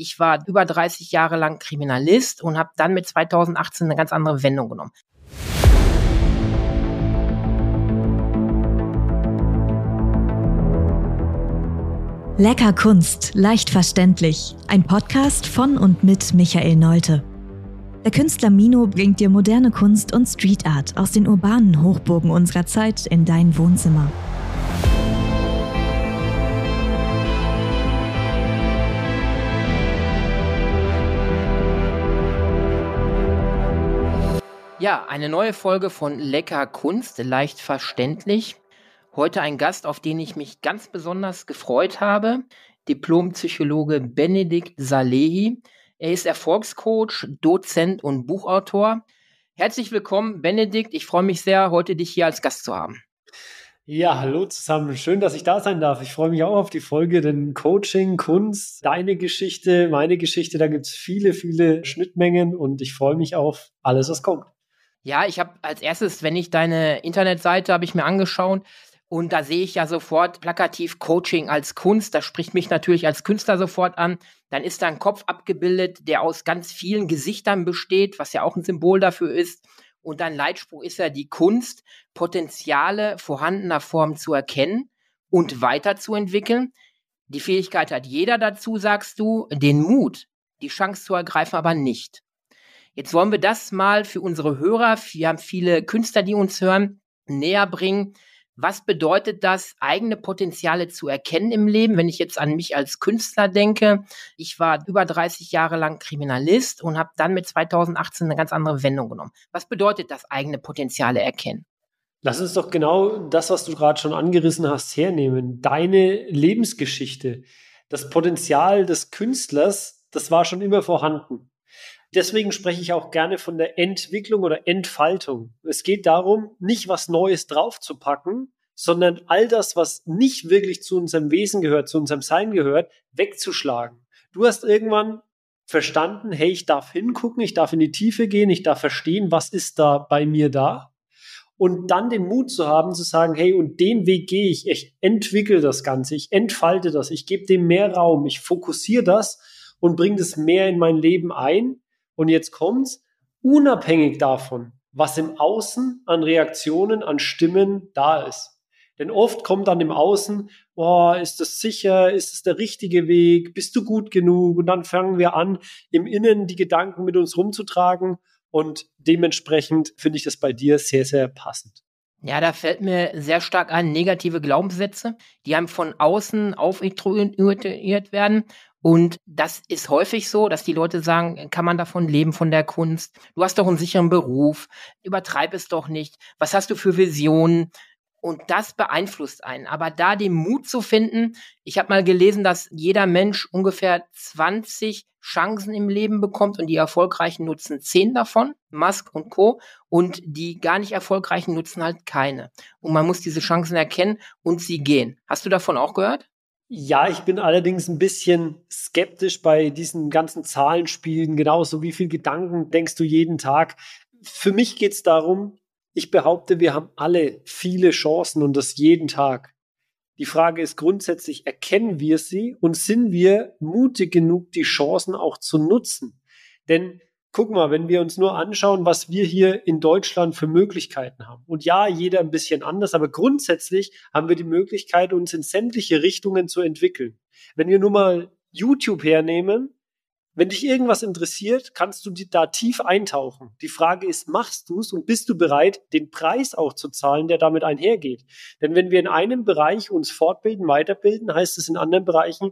Ich war über 30 Jahre lang Kriminalist und habe dann mit 2018 eine ganz andere Wendung genommen. Lecker Kunst, leicht verständlich. Ein Podcast von und mit Michael Neute. Der Künstler Mino bringt dir moderne Kunst und Street Art aus den urbanen Hochburgen unserer Zeit in dein Wohnzimmer. Ja, eine neue Folge von Lecker Kunst, leicht verständlich. Heute ein Gast, auf den ich mich ganz besonders gefreut habe, Diplompsychologe Benedikt Salehi. Er ist Erfolgscoach, Dozent und Buchautor. Herzlich willkommen, Benedikt. Ich freue mich sehr, heute dich hier als Gast zu haben. Ja, hallo zusammen. Schön, dass ich da sein darf. Ich freue mich auch auf die Folge, denn Coaching, Kunst, deine Geschichte, meine Geschichte, da gibt es viele, viele Schnittmengen und ich freue mich auf alles, was kommt. Ja, ich habe als erstes, wenn ich deine Internetseite habe ich mir angeschaut, und da sehe ich ja sofort plakativ Coaching als Kunst. Das spricht mich natürlich als Künstler sofort an. Dann ist da ein Kopf abgebildet, der aus ganz vielen Gesichtern besteht, was ja auch ein Symbol dafür ist. Und dein Leitspruch ist ja die Kunst, Potenziale vorhandener Formen zu erkennen und weiterzuentwickeln. Die Fähigkeit hat jeder dazu, sagst du, den Mut, die Chance zu ergreifen, aber nicht. Jetzt wollen wir das mal für unsere Hörer, wir haben viele Künstler, die uns hören, näher bringen. Was bedeutet das, eigene Potenziale zu erkennen im Leben? Wenn ich jetzt an mich als Künstler denke, ich war über 30 Jahre lang Kriminalist und habe dann mit 2018 eine ganz andere Wendung genommen. Was bedeutet das, eigene Potenziale erkennen? Lass uns doch genau das, was du gerade schon angerissen hast, hernehmen. Deine Lebensgeschichte, das Potenzial des Künstlers, das war schon immer vorhanden. Deswegen spreche ich auch gerne von der Entwicklung oder Entfaltung. Es geht darum, nicht was Neues draufzupacken, sondern all das, was nicht wirklich zu unserem Wesen gehört, zu unserem Sein gehört, wegzuschlagen. Du hast irgendwann verstanden, hey, ich darf hingucken, ich darf in die Tiefe gehen, ich darf verstehen, was ist da bei mir da. Und dann den Mut zu haben, zu sagen, hey, und den Weg gehe ich, ich entwickle das Ganze, ich entfalte das, ich gebe dem mehr Raum, ich fokussiere das und bringe das mehr in mein Leben ein und jetzt kommt's, unabhängig davon, was im Außen an Reaktionen, an Stimmen da ist. Denn oft kommt dann im Außen, oh, ist das sicher, ist es der richtige Weg, bist du gut genug? Und dann fangen wir an, im Innen die Gedanken mit uns rumzutragen. Und dementsprechend finde ich das bei dir sehr, sehr passend. Ja, da fällt mir sehr stark an negative Glaubenssätze, die einem von außen aufintruiert werden und das ist häufig so, dass die Leute sagen, kann man davon leben, von der Kunst? Du hast doch einen sicheren Beruf, übertreib es doch nicht. Was hast du für Visionen? Und das beeinflusst einen. Aber da den Mut zu finden, ich habe mal gelesen, dass jeder Mensch ungefähr 20 Chancen im Leben bekommt und die Erfolgreichen nutzen 10 davon, Musk und Co. Und die gar nicht Erfolgreichen nutzen halt keine. Und man muss diese Chancen erkennen und sie gehen. Hast du davon auch gehört? Ja, ich bin allerdings ein bisschen skeptisch bei diesen ganzen Zahlenspielen, genauso wie viel Gedanken denkst du jeden Tag. Für mich geht es darum, ich behaupte, wir haben alle viele Chancen und das jeden Tag. Die Frage ist grundsätzlich, erkennen wir sie und sind wir mutig genug, die Chancen auch zu nutzen? Denn guck mal, wenn wir uns nur anschauen, was wir hier in Deutschland für Möglichkeiten haben. Und ja, jeder ein bisschen anders, aber grundsätzlich haben wir die Möglichkeit, uns in sämtliche Richtungen zu entwickeln. Wenn wir nur mal YouTube hernehmen, wenn dich irgendwas interessiert, kannst du da tief eintauchen. Die Frage ist, machst du es und bist du bereit, den Preis auch zu zahlen, der damit einhergeht? Denn wenn wir in einem Bereich uns fortbilden, weiterbilden, heißt es in anderen Bereichen,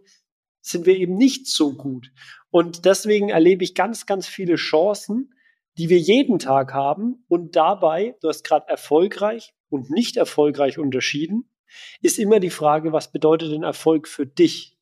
sind wir eben nicht so gut. Und deswegen erlebe ich ganz, ganz viele Chancen, die wir jeden Tag haben. Und dabei, du hast gerade erfolgreich und nicht erfolgreich unterschieden, ist immer die Frage, was bedeutet denn Erfolg für dich?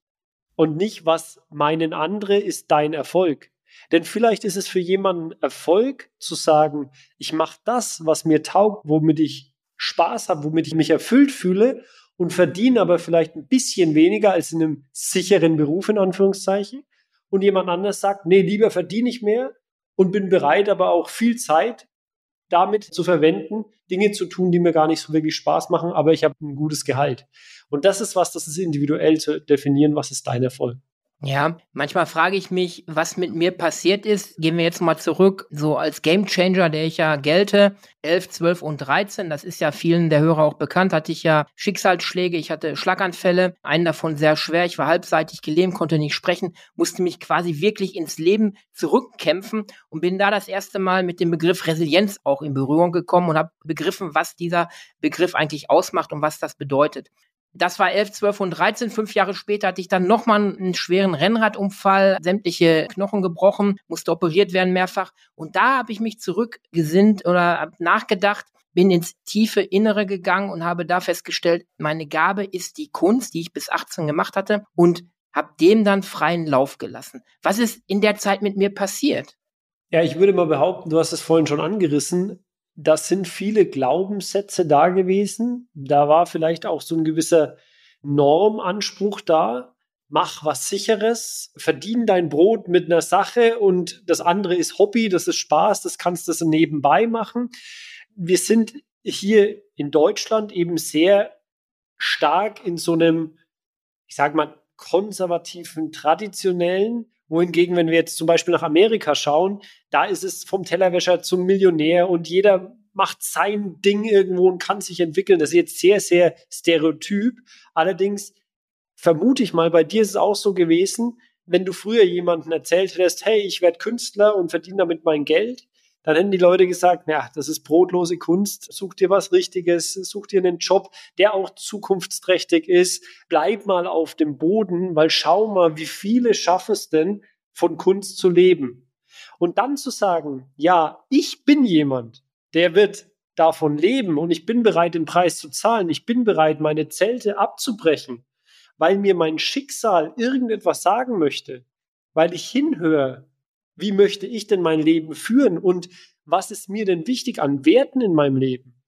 Und nicht, was meinen andere ist dein Erfolg. Denn vielleicht ist es für jemanden Erfolg zu sagen, ich mache das, was mir taugt, womit ich Spaß habe, womit ich mich erfüllt fühle und verdiene aber vielleicht ein bisschen weniger als in einem sicheren Beruf in Anführungszeichen. Und jemand anders sagt, nee, lieber verdiene ich mehr und bin bereit, aber auch viel Zeit damit zu verwenden, Dinge zu tun, die mir gar nicht so wirklich Spaß machen, aber ich habe ein gutes Gehalt. Und das ist was, das ist individuell zu definieren, was ist dein Erfolg. Ja, manchmal frage ich mich, was mit mir passiert ist. Gehen wir jetzt mal zurück, so als Gamechanger, der ich ja gelte, 11, 12 und 13, das ist ja vielen der Hörer auch bekannt, hatte ich ja Schicksalsschläge, ich hatte Schlaganfälle, einen davon sehr schwer, ich war halbseitig gelähmt, konnte nicht sprechen, musste mich quasi wirklich ins Leben zurückkämpfen und bin da das erste Mal mit dem Begriff Resilienz auch in Berührung gekommen und habe begriffen, was dieser Begriff eigentlich ausmacht und was das bedeutet. Das war 11, 12 und 13. Fünf Jahre später hatte ich dann nochmal einen schweren Rennradunfall, sämtliche Knochen gebrochen, musste operiert werden mehrfach. Und da habe ich mich zurückgesinnt oder nachgedacht, bin ins tiefe Innere gegangen und habe da festgestellt, meine Gabe ist die Kunst, die ich bis 18 gemacht hatte und habe dem dann freien Lauf gelassen. Was ist in der Zeit mit mir passiert? Ja, ich würde mal behaupten, du hast es vorhin schon angerissen das sind viele Glaubenssätze da gewesen. Da war vielleicht auch so ein gewisser Normanspruch da. Mach was Sicheres, verdien dein Brot mit einer Sache und das andere ist Hobby, das ist Spaß, das kannst du so nebenbei machen. Wir sind hier in Deutschland eben sehr stark in so einem, ich sag mal, konservativen, traditionellen wohingegen, wenn wir jetzt zum Beispiel nach Amerika schauen, da ist es vom Tellerwäscher zum Millionär und jeder macht sein Ding irgendwo und kann sich entwickeln. Das ist jetzt sehr, sehr stereotyp. Allerdings vermute ich mal, bei dir ist es auch so gewesen, wenn du früher jemanden erzählt hättest, hey, ich werde Künstler und verdiene damit mein Geld, dann hätten die Leute gesagt, ja, das ist brotlose Kunst, such dir was Richtiges, such dir einen Job, der auch zukunftsträchtig ist, bleib mal auf dem Boden, weil schau mal, wie viele schaffen es denn, von Kunst zu leben. Und dann zu sagen, ja, ich bin jemand, der wird davon leben und ich bin bereit, den Preis zu zahlen, ich bin bereit, meine Zelte abzubrechen, weil mir mein Schicksal irgendetwas sagen möchte, weil ich hinhöre, wie möchte ich denn mein Leben führen und was ist mir denn wichtig an Werten in meinem Leben?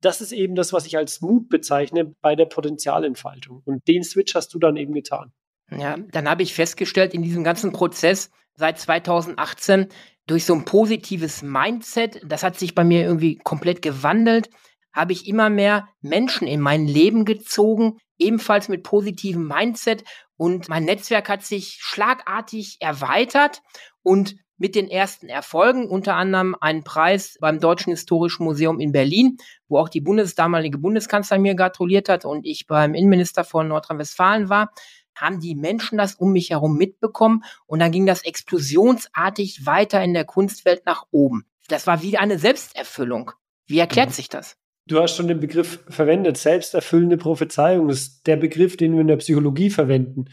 Das ist eben das, was ich als Mut bezeichne bei der Potenzialentfaltung. Und den Switch hast du dann eben getan. Ja, dann habe ich festgestellt in diesem ganzen Prozess seit 2018 durch so ein positives Mindset, das hat sich bei mir irgendwie komplett gewandelt, habe ich immer mehr Menschen in mein Leben gezogen, ebenfalls mit positivem Mindset und mein Netzwerk hat sich schlagartig erweitert und mit den ersten Erfolgen, unter anderem einen Preis beim Deutschen Historischen Museum in Berlin, wo auch die Bundes damalige Bundeskanzlerin mir gratuliert hat und ich beim Innenminister von Nordrhein-Westfalen war, haben die Menschen das um mich herum mitbekommen und dann ging das explosionsartig weiter in der Kunstwelt nach oben. Das war wie eine Selbsterfüllung. Wie erklärt mhm. sich das? Du hast schon den Begriff verwendet, selbsterfüllende Prophezeiung. Ist der Begriff, den wir in der Psychologie verwenden.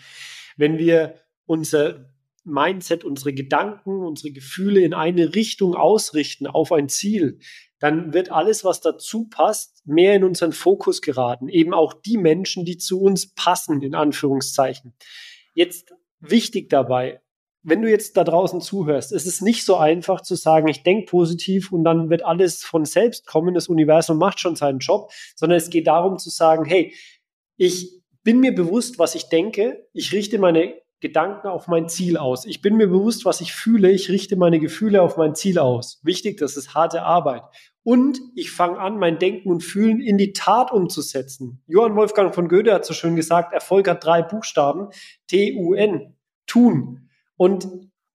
Wenn wir unser Mindset, unsere Gedanken, unsere Gefühle in eine Richtung ausrichten, auf ein Ziel, dann wird alles, was dazu passt, mehr in unseren Fokus geraten. Eben auch die Menschen, die zu uns passen, in Anführungszeichen. Jetzt wichtig dabei, wenn du jetzt da draußen zuhörst, ist es nicht so einfach zu sagen, ich denke positiv und dann wird alles von selbst kommen, das Universum macht schon seinen Job, sondern es geht darum zu sagen, hey, ich bin mir bewusst, was ich denke, ich richte meine Gedanken auf mein Ziel aus. Ich bin mir bewusst, was ich fühle. Ich richte meine Gefühle auf mein Ziel aus. Wichtig, das ist harte Arbeit. Und ich fange an, mein Denken und Fühlen in die Tat umzusetzen. Johann Wolfgang von Goethe hat so schön gesagt, Erfolg hat drei Buchstaben. T-U-N. Tun. Und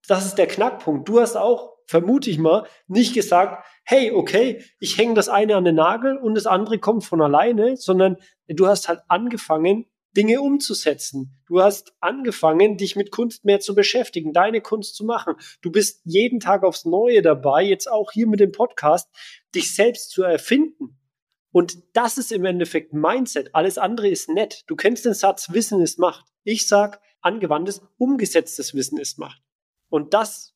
das ist der Knackpunkt. Du hast auch, vermute ich mal, nicht gesagt, hey, okay, ich hänge das eine an den Nagel und das andere kommt von alleine, sondern du hast halt angefangen, Dinge umzusetzen. Du hast angefangen, dich mit Kunst mehr zu beschäftigen, deine Kunst zu machen. Du bist jeden Tag aufs Neue dabei, jetzt auch hier mit dem Podcast, dich selbst zu erfinden. Und das ist im Endeffekt Mindset. Alles andere ist nett. Du kennst den Satz, Wissen ist Macht. Ich sag, angewandtes, umgesetztes Wissen ist Macht. Und das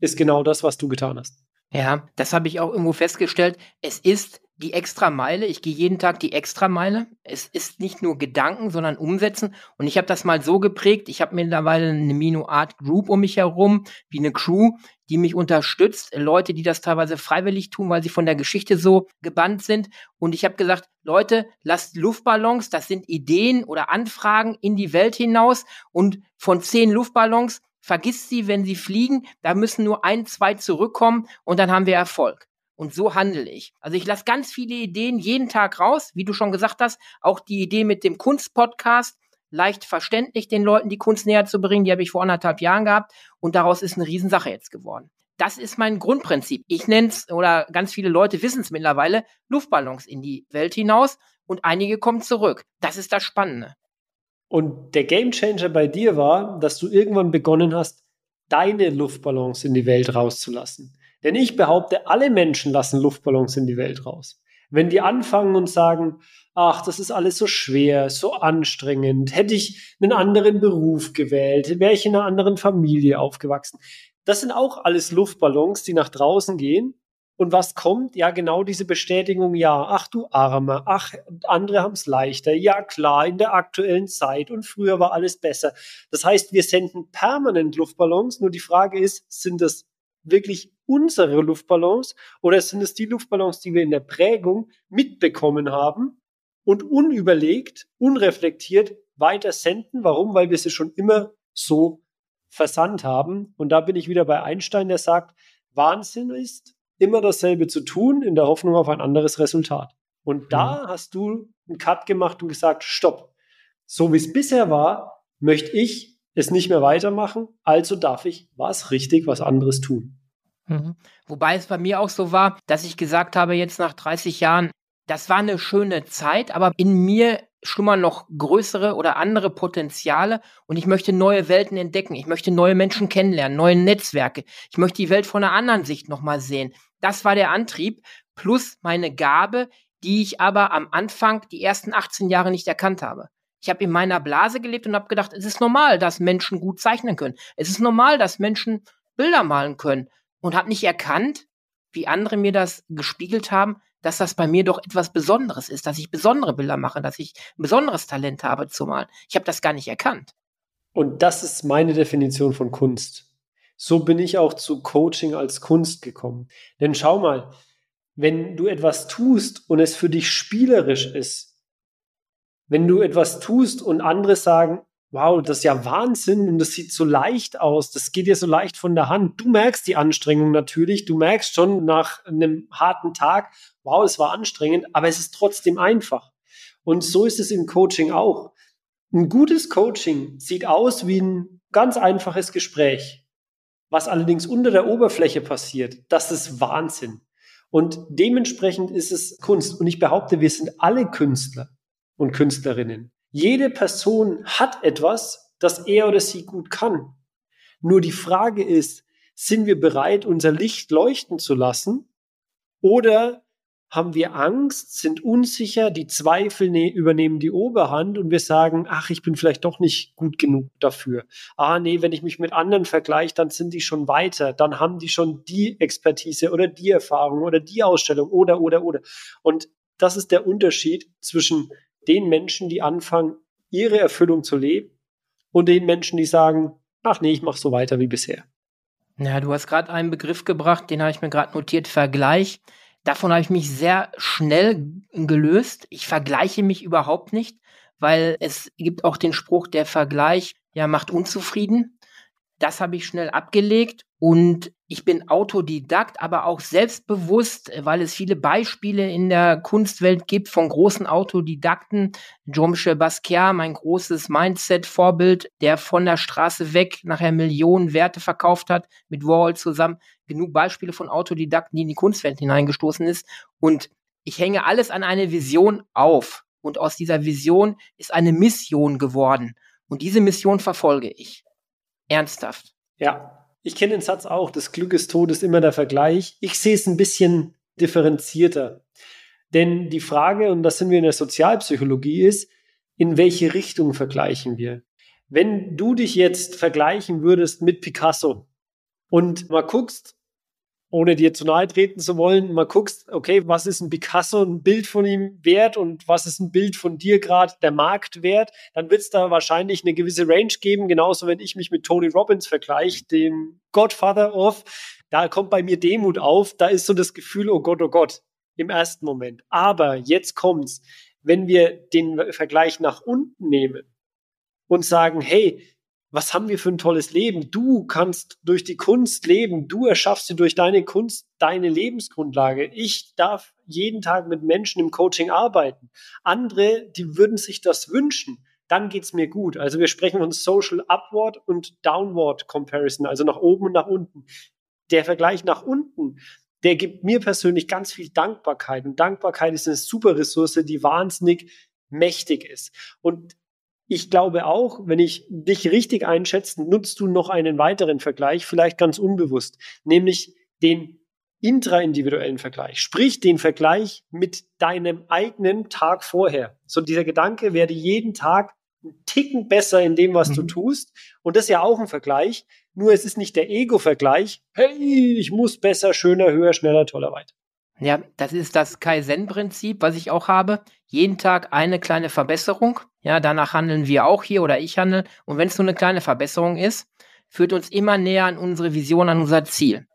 ist genau das, was du getan hast. Ja, das habe ich auch irgendwo festgestellt. Es ist die extra Meile. Ich gehe jeden Tag die extra Meile. Es ist nicht nur Gedanken, sondern Umsetzen. Und ich habe das mal so geprägt. Ich habe mittlerweile eine Mino Art Group um mich herum, wie eine Crew, die mich unterstützt. Leute, die das teilweise freiwillig tun, weil sie von der Geschichte so gebannt sind. Und ich habe gesagt, Leute, lasst Luftballons, das sind Ideen oder Anfragen in die Welt hinaus. Und von zehn Luftballons vergisst sie, wenn sie fliegen. Da müssen nur ein, zwei zurückkommen und dann haben wir Erfolg. Und so handle ich. Also ich lasse ganz viele Ideen jeden Tag raus, wie du schon gesagt hast, auch die Idee mit dem Kunstpodcast leicht verständlich, den Leuten die Kunst näher zu bringen. Die habe ich vor anderthalb Jahren gehabt und daraus ist eine Riesensache jetzt geworden. Das ist mein Grundprinzip. Ich nenne es, oder ganz viele Leute wissen es mittlerweile, Luftballons in die Welt hinaus und einige kommen zurück. Das ist das Spannende. Und der Gamechanger bei dir war, dass du irgendwann begonnen hast, deine Luftballons in die Welt rauszulassen. Denn ich behaupte, alle Menschen lassen Luftballons in die Welt raus. Wenn die anfangen und sagen, ach, das ist alles so schwer, so anstrengend, hätte ich einen anderen Beruf gewählt, wäre ich in einer anderen Familie aufgewachsen. Das sind auch alles Luftballons, die nach draußen gehen. Und was kommt? Ja, genau diese Bestätigung, ja, ach du Arme, ach, andere haben es leichter, ja klar, in der aktuellen Zeit und früher war alles besser. Das heißt, wir senden permanent Luftballons, nur die Frage ist, sind das wirklich unsere Luftballons oder sind es die Luftballons, die wir in der Prägung mitbekommen haben und unüberlegt, unreflektiert weiter senden? Warum? Weil wir sie schon immer so versandt haben. Und da bin ich wieder bei Einstein, der sagt, Wahnsinn ist, immer dasselbe zu tun, in der Hoffnung auf ein anderes Resultat. Und da mhm. hast du einen Cut gemacht und gesagt, stopp. So wie es bisher war, möchte ich es nicht mehr weitermachen, also darf ich was richtig, was anderes tun. Mhm. Wobei es bei mir auch so war, dass ich gesagt habe, jetzt nach 30 Jahren, das war eine schöne Zeit, aber in mir schlummern noch größere oder andere Potenziale und ich möchte neue Welten entdecken. Ich möchte neue Menschen kennenlernen, neue Netzwerke. Ich möchte die Welt von einer anderen Sicht nochmal sehen. Das war der Antrieb plus meine Gabe, die ich aber am Anfang die ersten 18 Jahre nicht erkannt habe. Ich habe in meiner Blase gelebt und habe gedacht, es ist normal, dass Menschen gut zeichnen können. Es ist normal, dass Menschen Bilder malen können. Und habe nicht erkannt, wie andere mir das gespiegelt haben, dass das bei mir doch etwas Besonderes ist, dass ich besondere Bilder mache, dass ich ein besonderes Talent habe zu malen. Ich habe das gar nicht erkannt. Und das ist meine Definition von Kunst. So bin ich auch zu Coaching als Kunst gekommen. Denn schau mal, wenn du etwas tust und es für dich spielerisch ist, wenn du etwas tust und andere sagen, wow, das ist ja Wahnsinn und das sieht so leicht aus, das geht dir so leicht von der Hand. Du merkst die Anstrengung natürlich, du merkst schon nach einem harten Tag, wow, es war anstrengend, aber es ist trotzdem einfach. Und so ist es im Coaching auch. Ein gutes Coaching sieht aus wie ein ganz einfaches Gespräch. Was allerdings unter der Oberfläche passiert, das ist Wahnsinn. Und dementsprechend ist es Kunst. Und ich behaupte, wir sind alle Künstler und Künstlerinnen. Jede Person hat etwas, das er oder sie gut kann. Nur die Frage ist, sind wir bereit, unser Licht leuchten zu lassen? Oder haben wir Angst, sind unsicher, die Zweifel ne übernehmen die Oberhand und wir sagen, ach, ich bin vielleicht doch nicht gut genug dafür. Ah, nee, wenn ich mich mit anderen vergleiche, dann sind die schon weiter, dann haben die schon die Expertise oder die Erfahrung oder die Ausstellung oder, oder, oder. Und das ist der Unterschied zwischen den Menschen, die anfangen, ihre Erfüllung zu leben und den Menschen, die sagen, ach nee, ich mache so weiter wie bisher. Ja, du hast gerade einen Begriff gebracht, den habe ich mir gerade notiert, Vergleich. Davon habe ich mich sehr schnell gelöst. Ich vergleiche mich überhaupt nicht, weil es gibt auch den Spruch, der Vergleich ja macht unzufrieden. Das habe ich schnell abgelegt und ich bin Autodidakt, aber auch selbstbewusst, weil es viele Beispiele in der Kunstwelt gibt von großen Autodidakten. Jean-Michel Basquiat, mein großes Mindset-Vorbild, der von der Straße weg nachher Millionen Werte verkauft hat, mit Warhol zusammen. Genug Beispiele von Autodidakten, die in die Kunstwelt hineingestoßen ist. Und ich hänge alles an eine Vision auf. Und aus dieser Vision ist eine Mission geworden. Und diese Mission verfolge ich. Ernsthaft. Ja, ich kenne den Satz auch, das Glück ist tot ist immer der Vergleich. Ich sehe es ein bisschen differenzierter. Denn die Frage, und das sind wir in der Sozialpsychologie, ist, in welche Richtung vergleichen wir? Wenn du dich jetzt vergleichen würdest mit Picasso und mal guckst, ohne dir zu nahe treten zu wollen, mal guckst, okay, was ist ein Picasso, ein Bild von ihm wert und was ist ein Bild von dir gerade der Marktwert, dann wird es da wahrscheinlich eine gewisse Range geben, genauso wenn ich mich mit Tony Robbins vergleiche, dem Godfather of, da kommt bei mir Demut auf, da ist so das Gefühl, oh Gott, oh Gott, im ersten Moment. Aber jetzt kommt's, wenn wir den Vergleich nach unten nehmen und sagen, hey, was haben wir für ein tolles Leben? Du kannst durch die Kunst leben. Du erschaffst dir durch deine Kunst deine Lebensgrundlage. Ich darf jeden Tag mit Menschen im Coaching arbeiten. Andere, die würden sich das wünschen. dann geht's mir gut. Also wir sprechen von Social Upward und Downward Comparison, also nach oben und nach unten. Der Vergleich nach unten, der gibt mir persönlich ganz viel Dankbarkeit. Und Dankbarkeit ist eine super Ressource, die wahnsinnig mächtig ist. Und ich glaube auch, wenn ich dich richtig einschätze, nutzt du noch einen weiteren Vergleich, vielleicht ganz unbewusst, nämlich den intraindividuellen Vergleich, sprich den Vergleich mit deinem eigenen Tag vorher. So dieser Gedanke werde jeden Tag einen Ticken besser in dem, was mhm. du tust. Und das ist ja auch ein Vergleich. Nur es ist nicht der Ego-Vergleich. Hey, ich muss besser, schöner, höher, schneller, toller, weiter. Ja, das ist das Kaizen-Prinzip, was ich auch habe. Jeden Tag eine kleine Verbesserung. Ja, danach handeln wir auch hier oder ich handle. Und wenn es nur eine kleine Verbesserung ist, führt uns immer näher an unsere Vision, an unser Ziel.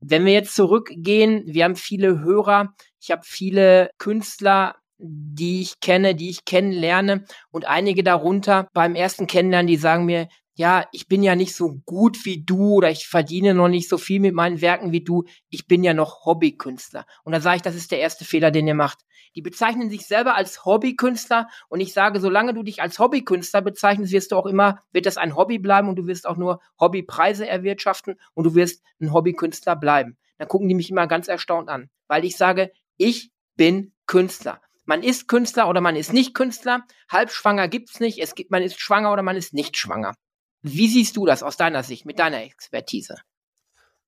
Wenn wir jetzt zurückgehen, wir haben viele Hörer, ich habe viele Künstler, die ich kenne, die ich kennenlerne und einige darunter beim ersten Kennenlernen, die sagen mir, ja, ich bin ja nicht so gut wie du oder ich verdiene noch nicht so viel mit meinen Werken wie du, ich bin ja noch Hobbykünstler. Und da sage ich, das ist der erste Fehler, den ihr macht. Die bezeichnen sich selber als Hobbykünstler und ich sage, solange du dich als Hobbykünstler bezeichnest, wirst du auch immer, wird das ein Hobby bleiben und du wirst auch nur Hobbypreise erwirtschaften und du wirst ein Hobbykünstler bleiben. Dann gucken die mich immer ganz erstaunt an, weil ich sage, ich bin Künstler. Man ist Künstler oder man ist nicht Künstler. Halbschwanger gibt's nicht. Es gibt, man ist schwanger oder man ist nicht schwanger. Wie siehst du das aus deiner Sicht, mit deiner Expertise?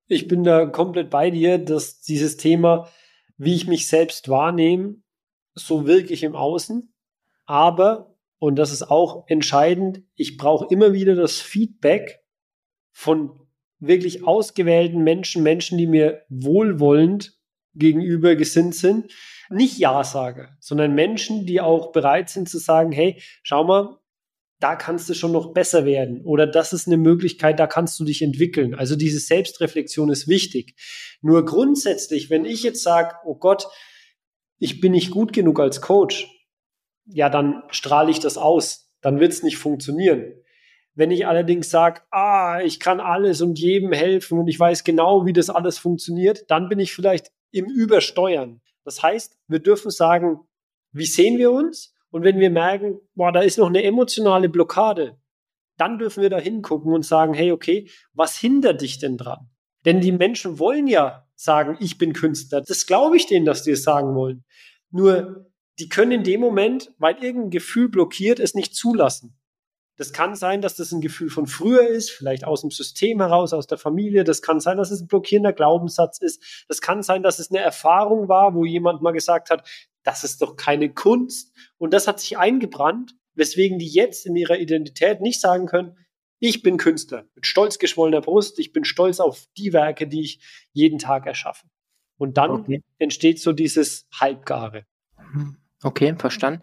Ich bin da komplett bei dir, dass dieses Thema, wie ich mich selbst wahrnehme, so wirklich im Außen. Aber, und das ist auch entscheidend, ich brauche immer wieder das Feedback von wirklich ausgewählten Menschen, Menschen, die mir wohlwollend gegenüber gesinnt sind, nicht Ja sage, sondern Menschen, die auch bereit sind zu sagen, hey, schau mal, da kannst du schon noch besser werden oder das ist eine Möglichkeit, da kannst du dich entwickeln. Also diese Selbstreflexion ist wichtig. Nur grundsätzlich, wenn ich jetzt sage, oh Gott, ich bin nicht gut genug als Coach, ja, dann strahle ich das aus, dann wird es nicht funktionieren. Wenn ich allerdings sage, ah, ich kann alles und jedem helfen und ich weiß genau, wie das alles funktioniert, dann bin ich vielleicht im Übersteuern. Das heißt, wir dürfen sagen, wie sehen wir uns? Und wenn wir merken, boah, da ist noch eine emotionale Blockade, dann dürfen wir da hingucken und sagen, hey, okay, was hindert dich denn dran? Denn die Menschen wollen ja sagen, ich bin Künstler. Das glaube ich denen, dass die es sagen wollen. Nur, die können in dem Moment, weil irgendein Gefühl blockiert, es nicht zulassen. Das kann sein, dass das ein Gefühl von früher ist, vielleicht aus dem System heraus, aus der Familie. Das kann sein, dass es ein blockierender Glaubenssatz ist. Das kann sein, dass es eine Erfahrung war, wo jemand mal gesagt hat, das ist doch keine Kunst. Und das hat sich eingebrannt, weswegen die jetzt in ihrer Identität nicht sagen können, ich bin Künstler mit stolz geschwollener Brust, ich bin stolz auf die Werke, die ich jeden Tag erschaffe. Und dann okay. entsteht so dieses Halbgare. Mhm. Okay, verstanden.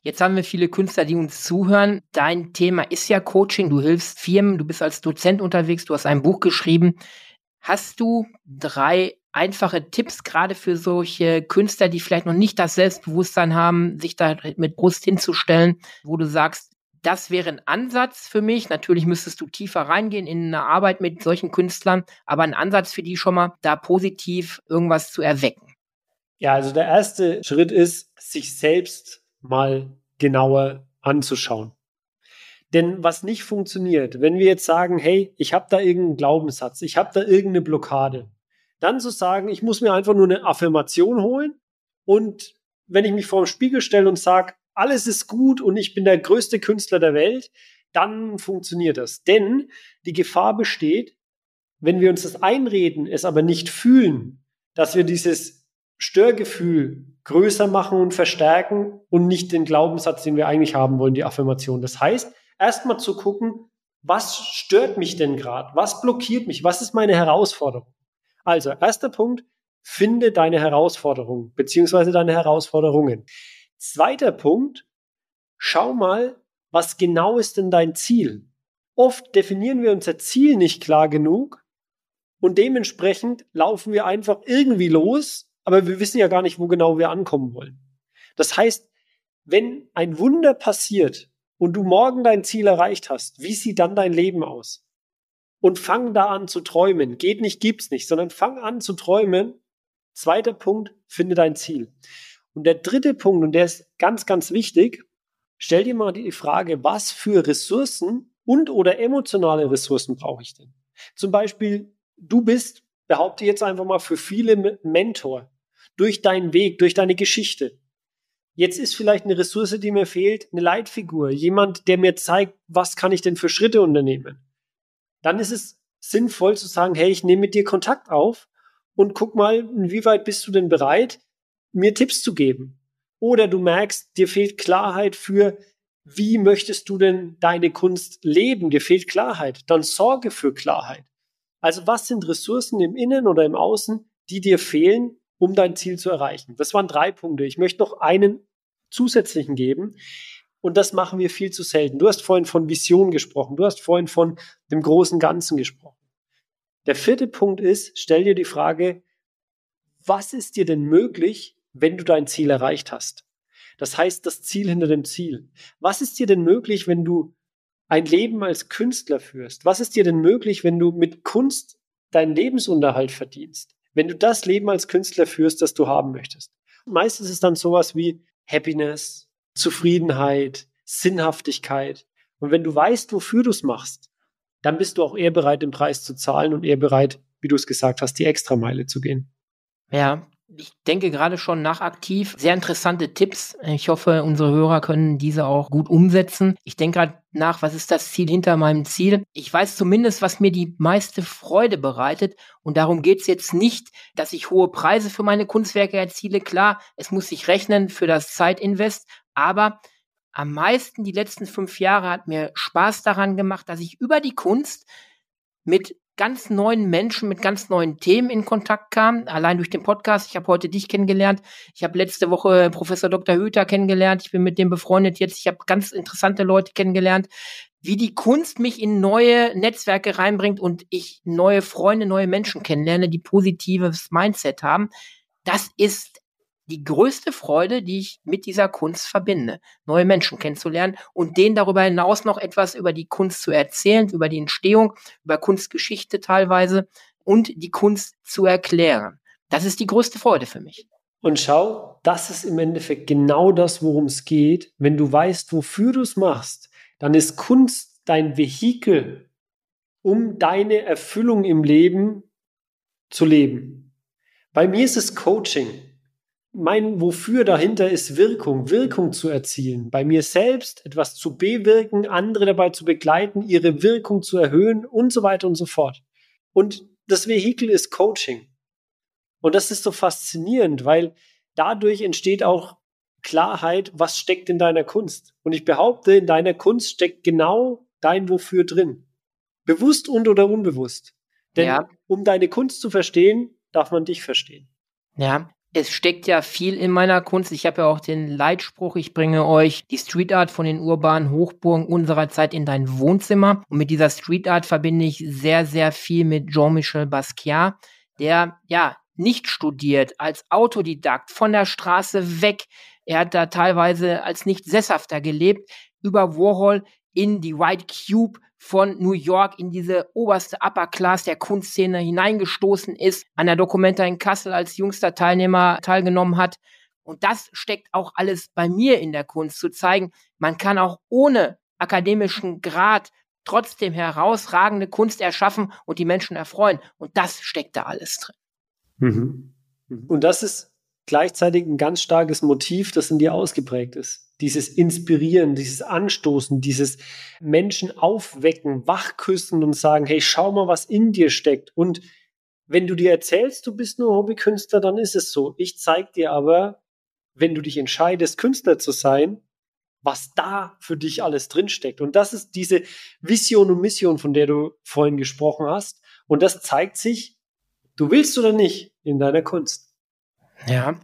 Jetzt haben wir viele Künstler, die uns zuhören. Dein Thema ist ja Coaching. Du hilfst Firmen, du bist als Dozent unterwegs, du hast ein Buch geschrieben. Hast du drei einfache Tipps gerade für solche Künstler, die vielleicht noch nicht das Selbstbewusstsein haben, sich da mit Brust hinzustellen, wo du sagst, das wäre ein Ansatz für mich. Natürlich müsstest du tiefer reingehen in eine Arbeit mit solchen Künstlern, aber ein Ansatz für die schon mal, da positiv irgendwas zu erwecken. Ja, also der erste Schritt ist, sich selbst mal genauer anzuschauen. Denn was nicht funktioniert, wenn wir jetzt sagen, hey, ich habe da irgendeinen Glaubenssatz, ich habe da irgendeine Blockade, dann zu sagen, ich muss mir einfach nur eine Affirmation holen und wenn ich mich vor dem Spiegel stelle und sage, alles ist gut und ich bin der größte Künstler der Welt, dann funktioniert das. Denn die Gefahr besteht, wenn wir uns das einreden, es aber nicht fühlen, dass wir dieses Störgefühl größer machen und verstärken und nicht den Glaubenssatz, den wir eigentlich haben wollen, die Affirmation. Das heißt, erstmal zu gucken, was stört mich denn gerade? Was blockiert mich? Was ist meine Herausforderung? Also, erster Punkt, finde deine Herausforderung beziehungsweise deine Herausforderungen. Zweiter Punkt, schau mal, was genau ist denn dein Ziel? Oft definieren wir unser Ziel nicht klar genug und dementsprechend laufen wir einfach irgendwie los, aber wir wissen ja gar nicht, wo genau wir ankommen wollen. Das heißt, wenn ein Wunder passiert und du morgen dein Ziel erreicht hast, wie sieht dann dein Leben aus? Und fang da an zu träumen. Geht nicht, gibt's nicht, sondern fang an zu träumen. Zweiter Punkt, finde dein Ziel. Und der dritte Punkt, und der ist ganz, ganz wichtig, stell dir mal die Frage, was für Ressourcen und oder emotionale Ressourcen brauche ich denn? Zum Beispiel, du bist, behaupte jetzt einfach mal, für viele Mentor durch deinen Weg, durch deine Geschichte. Jetzt ist vielleicht eine Ressource, die mir fehlt, eine Leitfigur, jemand, der mir zeigt, was kann ich denn für Schritte unternehmen. Dann ist es sinnvoll zu sagen, hey, ich nehme mit dir Kontakt auf und guck mal, inwieweit bist du denn bereit, mir Tipps zu geben. Oder du merkst, dir fehlt Klarheit für, wie möchtest du denn deine Kunst leben? Dir fehlt Klarheit. Dann sorge für Klarheit. Also was sind Ressourcen im Innen oder im Außen, die dir fehlen, um dein Ziel zu erreichen? Das waren drei Punkte. Ich möchte noch einen zusätzlichen geben. Und das machen wir viel zu selten. Du hast vorhin von Vision gesprochen. Du hast vorhin von dem großen Ganzen gesprochen. Der vierte Punkt ist, stell dir die Frage, was ist dir denn möglich, wenn du dein Ziel erreicht hast? Das heißt, das Ziel hinter dem Ziel. Was ist dir denn möglich, wenn du ein Leben als Künstler führst? Was ist dir denn möglich, wenn du mit Kunst deinen Lebensunterhalt verdienst? Wenn du das Leben als Künstler führst, das du haben möchtest? Meistens ist es dann sowas wie Happiness, Zufriedenheit, Sinnhaftigkeit. Und wenn du weißt, wofür du es machst, dann bist du auch eher bereit, den Preis zu zahlen und eher bereit, wie du es gesagt hast, die Extrameile zu gehen. Ja, ich denke gerade schon nach aktiv. Sehr interessante Tipps. Ich hoffe, unsere Hörer können diese auch gut umsetzen. Ich denke gerade nach, was ist das Ziel hinter meinem Ziel? Ich weiß zumindest, was mir die meiste Freude bereitet. Und darum geht es jetzt nicht, dass ich hohe Preise für meine Kunstwerke erziele. Klar, es muss sich rechnen für das Zeitinvest. Aber am meisten die letzten fünf Jahre hat mir Spaß daran gemacht, dass ich über die Kunst mit ganz neuen Menschen mit ganz neuen Themen in Kontakt kam, allein durch den Podcast. Ich habe heute dich kennengelernt. Ich habe letzte Woche Professor Dr. Hüter kennengelernt. Ich bin mit dem befreundet jetzt. Ich habe ganz interessante Leute kennengelernt. Wie die Kunst mich in neue Netzwerke reinbringt und ich neue Freunde, neue Menschen kennenlerne, die positives Mindset haben. Das ist die größte Freude, die ich mit dieser Kunst verbinde, neue Menschen kennenzulernen und denen darüber hinaus noch etwas über die Kunst zu erzählen, über die Entstehung, über Kunstgeschichte teilweise und die Kunst zu erklären. Das ist die größte Freude für mich. Und schau, das ist im Endeffekt genau das, worum es geht. Wenn du weißt, wofür du es machst, dann ist Kunst dein Vehikel, um deine Erfüllung im Leben zu leben. Bei mir ist es Coaching mein Wofür dahinter ist Wirkung, Wirkung zu erzielen, bei mir selbst etwas zu bewirken, andere dabei zu begleiten, ihre Wirkung zu erhöhen und so weiter und so fort. Und das Vehikel ist Coaching. Und das ist so faszinierend, weil dadurch entsteht auch Klarheit, was steckt in deiner Kunst. Und ich behaupte, in deiner Kunst steckt genau dein Wofür drin. Bewusst und oder unbewusst. Denn ja. um deine Kunst zu verstehen, darf man dich verstehen. Ja, es steckt ja viel in meiner Kunst. Ich habe ja auch den Leitspruch, ich bringe euch die Street Art von den urbanen Hochburgen unserer Zeit in dein Wohnzimmer. Und mit dieser Street Art verbinde ich sehr, sehr viel mit Jean-Michel Basquiat, der ja nicht studiert, als Autodidakt von der Straße weg. Er hat da teilweise als nicht sesshafter gelebt, über Warhol in die White Cube von New York in diese oberste Upper Class der Kunstszene hineingestoßen ist, an der Documenta in Kassel als jüngster Teilnehmer teilgenommen hat. Und das steckt auch alles bei mir in der Kunst, zu zeigen, man kann auch ohne akademischen Grad trotzdem herausragende Kunst erschaffen und die Menschen erfreuen. Und das steckt da alles drin. Mhm. mhm. Und das ist gleichzeitig ein ganz starkes Motiv, das in dir ausgeprägt ist dieses Inspirieren, dieses Anstoßen, dieses Menschen aufwecken, wachküssen und sagen, hey, schau mal, was in dir steckt. Und wenn du dir erzählst, du bist nur Hobbykünstler, dann ist es so. Ich zeig dir aber, wenn du dich entscheidest, Künstler zu sein, was da für dich alles drinsteckt. Und das ist diese Vision und Mission, von der du vorhin gesprochen hast. Und das zeigt sich, du willst oder nicht, in deiner Kunst. Ja,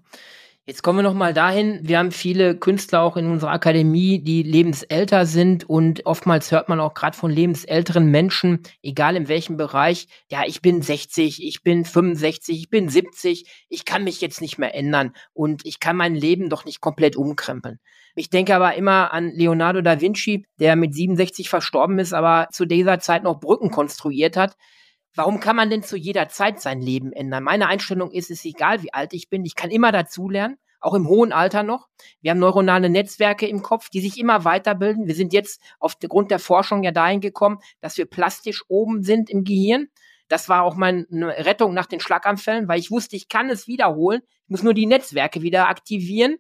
Jetzt kommen wir noch mal dahin. Wir haben viele Künstler auch in unserer Akademie, die lebensälter sind und oftmals hört man auch gerade von lebensälteren Menschen, egal in welchem Bereich, ja, ich bin 60, ich bin 65, ich bin 70, ich kann mich jetzt nicht mehr ändern und ich kann mein Leben doch nicht komplett umkrempeln. Ich denke aber immer an Leonardo da Vinci, der mit 67 verstorben ist, aber zu dieser Zeit noch Brücken konstruiert hat. Warum kann man denn zu jeder Zeit sein Leben ändern? Meine Einstellung ist, es ist egal, wie alt ich bin, ich kann immer dazulernen, auch im hohen Alter noch. Wir haben neuronale Netzwerke im Kopf, die sich immer weiterbilden. Wir sind jetzt aufgrund der Forschung ja dahin gekommen, dass wir plastisch oben sind im Gehirn. Das war auch meine Rettung nach den Schlaganfällen, weil ich wusste, ich kann es wiederholen. Ich muss nur die Netzwerke wieder aktivieren.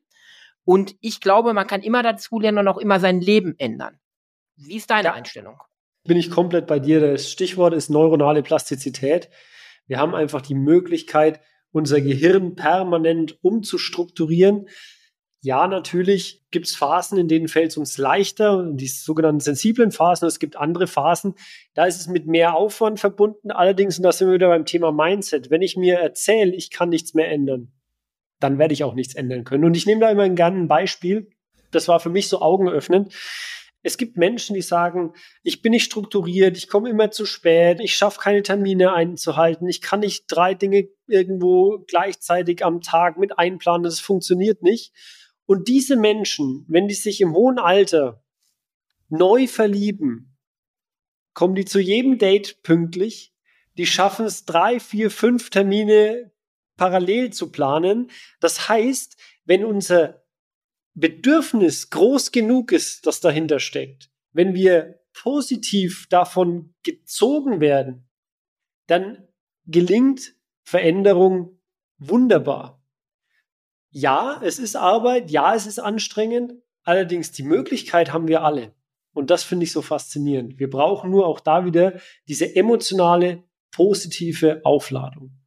Und ich glaube, man kann immer dazu lernen und auch immer sein Leben ändern. Wie ist deine ja. Einstellung? Bin ich komplett bei dir. Das Stichwort ist neuronale Plastizität. Wir haben einfach die Möglichkeit, unser Gehirn permanent umzustrukturieren. Ja, natürlich gibt es Phasen, in denen fällt es uns leichter, die sogenannten sensiblen Phasen. Es gibt andere Phasen, da ist es mit mehr Aufwand verbunden. Allerdings, und da sind wir wieder beim Thema Mindset, wenn ich mir erzähle, ich kann nichts mehr ändern, dann werde ich auch nichts ändern können. Und ich nehme da immer gerne ein Beispiel. Das war für mich so augenöffnend. Es gibt Menschen, die sagen, ich bin nicht strukturiert, ich komme immer zu spät, ich schaffe keine Termine einzuhalten, ich kann nicht drei Dinge irgendwo gleichzeitig am Tag mit einplanen, das funktioniert nicht. Und diese Menschen, wenn die sich im hohen Alter neu verlieben, kommen die zu jedem Date pünktlich, die schaffen es drei, vier, fünf Termine parallel zu planen. Das heißt, wenn unser Bedürfnis groß genug ist, das dahinter steckt, wenn wir positiv davon gezogen werden, dann gelingt Veränderung wunderbar. Ja, es ist Arbeit, ja, es ist anstrengend, allerdings die Möglichkeit haben wir alle. Und das finde ich so faszinierend. Wir brauchen nur auch da wieder diese emotionale, positive Aufladung.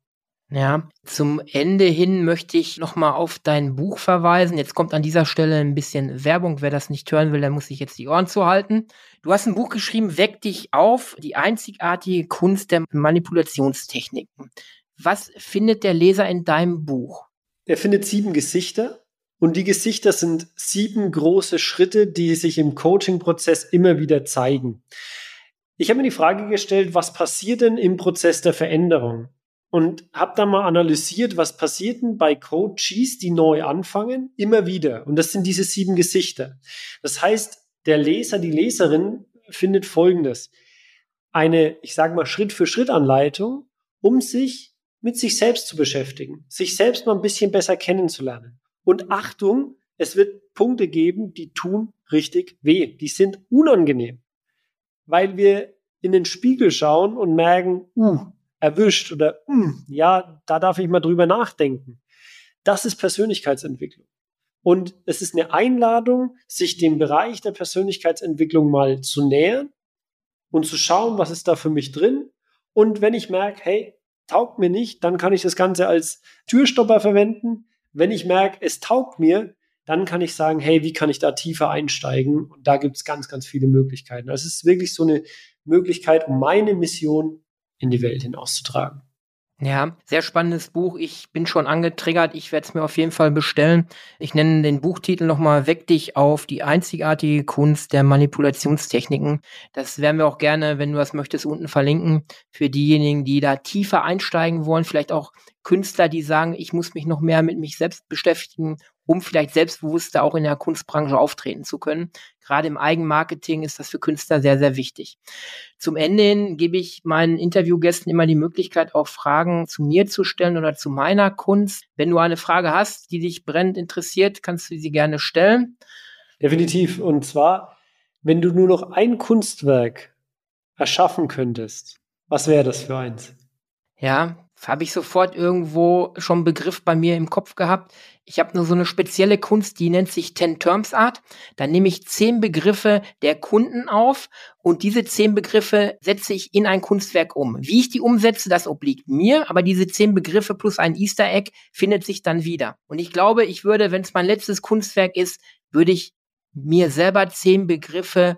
Ja, zum Ende hin möchte ich nochmal auf dein Buch verweisen. Jetzt kommt an dieser Stelle ein bisschen Werbung. Wer das nicht hören will, der muss sich jetzt die Ohren zuhalten. Du hast ein Buch geschrieben, Weck dich auf, die einzigartige Kunst der Manipulationstechniken. Was findet der Leser in deinem Buch? Er findet sieben Gesichter und die Gesichter sind sieben große Schritte, die sich im Coaching-Prozess immer wieder zeigen. Ich habe mir die Frage gestellt, was passiert denn im Prozess der Veränderung? Und habe dann mal analysiert, was passiert denn bei Coaches, die neu anfangen, immer wieder. Und das sind diese sieben Gesichter. Das heißt, der Leser, die Leserin findet Folgendes. Eine, ich sage mal, Schritt-für-Schritt-Anleitung, um sich mit sich selbst zu beschäftigen, sich selbst mal ein bisschen besser kennenzulernen. Und Achtung, es wird Punkte geben, die tun richtig weh. Die sind unangenehm, weil wir in den Spiegel schauen und merken, uh, erwischt oder hm, ja, da darf ich mal drüber nachdenken. Das ist Persönlichkeitsentwicklung. Und es ist eine Einladung, sich dem Bereich der Persönlichkeitsentwicklung mal zu nähern und zu schauen, was ist da für mich drin. Und wenn ich merke, hey, taugt mir nicht, dann kann ich das Ganze als Türstopper verwenden. Wenn ich merke, es taugt mir, dann kann ich sagen, hey, wie kann ich da tiefer einsteigen? Und da gibt es ganz, ganz viele Möglichkeiten. Also es ist wirklich so eine Möglichkeit, um meine Mission in die Welt hinauszutragen. Ja, sehr spannendes Buch. Ich bin schon angetriggert. Ich werde es mir auf jeden Fall bestellen. Ich nenne den Buchtitel nochmal Weck dich auf die einzigartige Kunst der Manipulationstechniken. Das werden wir auch gerne, wenn du das möchtest, unten verlinken. Für diejenigen, die da tiefer einsteigen wollen. Vielleicht auch Künstler, die sagen, ich muss mich noch mehr mit mich selbst beschäftigen um vielleicht selbstbewusster auch in der Kunstbranche auftreten zu können. Gerade im Eigenmarketing ist das für Künstler sehr, sehr wichtig. Zum Ende hin gebe ich meinen Interviewgästen immer die Möglichkeit, auch Fragen zu mir zu stellen oder zu meiner Kunst. Wenn du eine Frage hast, die dich brennend interessiert, kannst du sie gerne stellen. Definitiv. Und zwar, wenn du nur noch ein Kunstwerk erschaffen könntest, was wäre das für eins? Ja, habe ich sofort irgendwo schon einen Begriff bei mir im Kopf gehabt. Ich habe nur so eine spezielle Kunst, die nennt sich Ten Terms Art. Da nehme ich zehn Begriffe der Kunden auf und diese zehn Begriffe setze ich in ein Kunstwerk um. Wie ich die umsetze, das obliegt mir, aber diese zehn Begriffe plus ein Easter Egg findet sich dann wieder. Und ich glaube, ich würde, wenn es mein letztes Kunstwerk ist, würde ich mir selber zehn Begriffe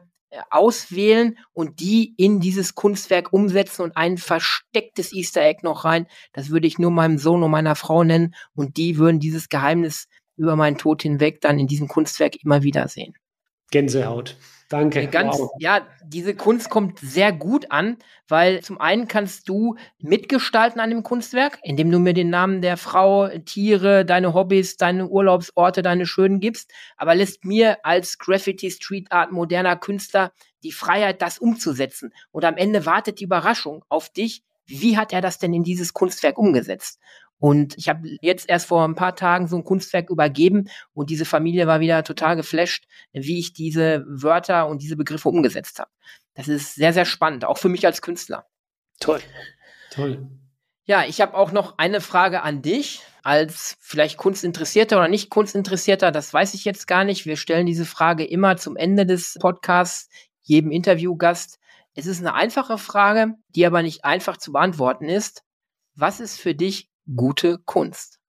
auswählen und die in dieses Kunstwerk umsetzen und ein verstecktes Easter Egg noch rein. Das würde ich nur meinem Sohn und meiner Frau nennen und die würden dieses Geheimnis über meinen Tod hinweg dann in diesem Kunstwerk immer wieder sehen. Gänsehaut. Danke. Ganz, wow. Ja, diese Kunst kommt sehr gut an, weil zum einen kannst du mitgestalten an dem Kunstwerk, indem du mir den Namen der Frau, Tiere, deine Hobbys, deine Urlaubsorte, deine schönen gibst, aber lässt mir als Graffiti Street Art moderner Künstler die Freiheit, das umzusetzen. Und am Ende wartet die Überraschung auf dich. Wie hat er das denn in dieses Kunstwerk umgesetzt? Und ich habe jetzt erst vor ein paar Tagen so ein Kunstwerk übergeben und diese Familie war wieder total geflasht, wie ich diese Wörter und diese Begriffe umgesetzt habe. Das ist sehr, sehr spannend, auch für mich als Künstler. Toll. Toll. Ja, ich habe auch noch eine Frage an dich als vielleicht Kunstinteressierter oder nicht Kunstinteressierter. Das weiß ich jetzt gar nicht. Wir stellen diese Frage immer zum Ende des Podcasts jedem Interviewgast. Es ist eine einfache Frage, die aber nicht einfach zu beantworten ist. Was ist für dich gute Kunst?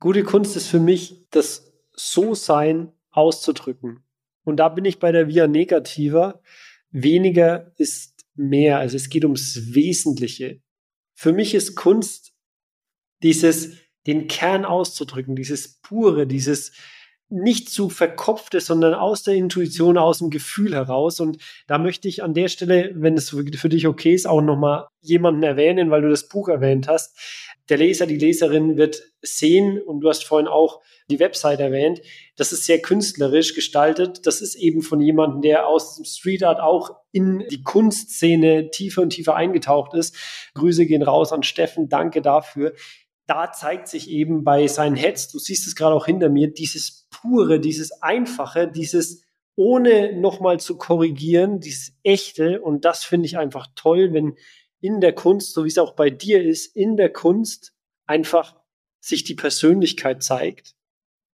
Gute Kunst ist für mich das So-Sein auszudrücken. Und da bin ich bei der Via Negativa. Weniger ist mehr. Also es geht ums Wesentliche. Für mich ist Kunst dieses, den Kern auszudrücken, dieses pure, dieses nicht zu verkopfte, sondern aus der Intuition, aus dem Gefühl heraus. Und da möchte ich an der Stelle, wenn es für dich okay ist, auch nochmal jemanden erwähnen, weil du das Buch erwähnt hast der Leser, die Leserin wird sehen, und du hast vorhin auch die Website erwähnt, das ist sehr künstlerisch gestaltet. Das ist eben von jemandem, der aus dem Street Art auch in die Kunstszene tiefer und tiefer eingetaucht ist. Grüße gehen raus an Steffen, danke dafür. Da zeigt sich eben bei seinen Heads, du siehst es gerade auch hinter mir, dieses pure, dieses einfache, dieses ohne nochmal zu korrigieren, dieses echte. Und das finde ich einfach toll, wenn in der Kunst, so wie es auch bei dir ist, in der Kunst einfach sich die Persönlichkeit zeigt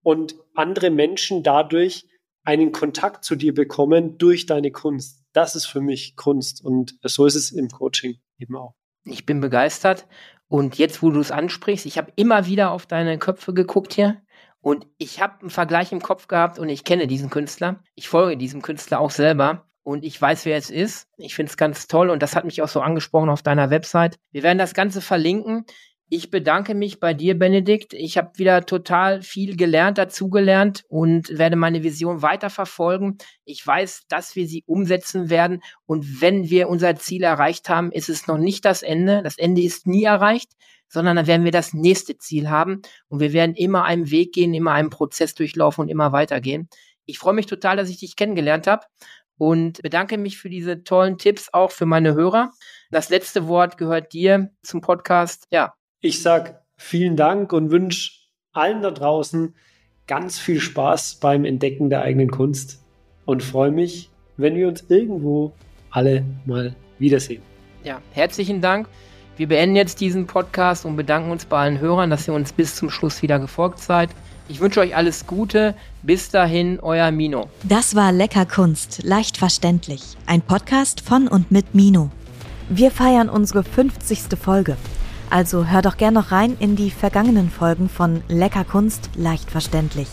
und andere Menschen dadurch einen Kontakt zu dir bekommen durch deine Kunst. Das ist für mich Kunst und so ist es im Coaching eben auch. Ich bin begeistert und jetzt, wo du es ansprichst, ich habe immer wieder auf deine Köpfe geguckt hier und ich habe einen Vergleich im Kopf gehabt und ich kenne diesen Künstler. Ich folge diesem Künstler auch selber und ich weiß, wer es ist. Ich finde es ganz toll und das hat mich auch so angesprochen auf deiner Website. Wir werden das Ganze verlinken. Ich bedanke mich bei dir, Benedikt. Ich habe wieder total viel gelernt, dazugelernt und werde meine Vision weiter verfolgen. Ich weiß, dass wir sie umsetzen werden. Und wenn wir unser Ziel erreicht haben, ist es noch nicht das Ende. Das Ende ist nie erreicht, sondern dann werden wir das nächste Ziel haben. Und wir werden immer einen Weg gehen, immer einen Prozess durchlaufen und immer weitergehen. Ich freue mich total, dass ich dich kennengelernt habe und bedanke mich für diese tollen Tipps auch für meine Hörer. Das letzte Wort gehört dir zum Podcast. Ja. Ich sag vielen Dank und wünsche allen da draußen ganz viel Spaß beim Entdecken der eigenen Kunst und freue mich, wenn wir uns irgendwo alle mal wiedersehen. Ja, herzlichen Dank. Wir beenden jetzt diesen Podcast und bedanken uns bei allen Hörern, dass ihr uns bis zum Schluss wieder gefolgt seid. Ich wünsche euch alles Gute. Bis dahin, euer Mino. Das war Lecker Kunst, leicht verständlich. Ein Podcast von und mit Mino. Wir feiern unsere 50. Folge. Also hör doch gern noch rein in die vergangenen Folgen von Lecker Kunst, leicht verständlich.